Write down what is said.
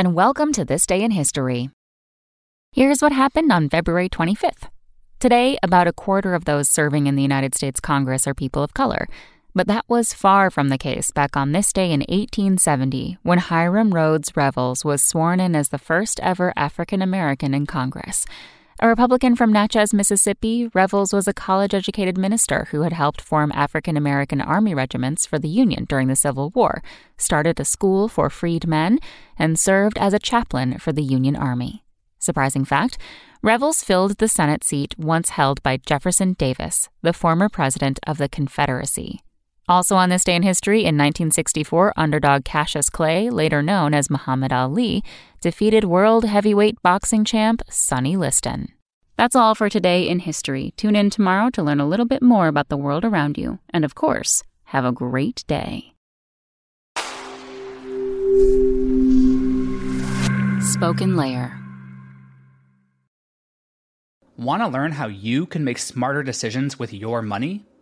and welcome to This Day in History. Here's what happened on February 25th. Today, about a quarter of those serving in the United States Congress are people of color. But that was far from the case back on this day in 1870 when Hiram Rhodes Revels was sworn in as the first ever African American in Congress. A Republican from Natchez, Mississippi, Revels was a college educated minister who had helped form African American Army regiments for the Union during the Civil War, started a school for freed men, and served as a chaplain for the Union Army. Surprising fact Revels filled the Senate seat once held by Jefferson Davis, the former president of the Confederacy. Also on this day in history, in 1964, underdog Cassius Clay, later known as Muhammad Ali, defeated world heavyweight boxing champ Sonny Liston. That's all for today in history. Tune in tomorrow to learn a little bit more about the world around you. And of course, have a great day. Spoken Layer. Want to learn how you can make smarter decisions with your money?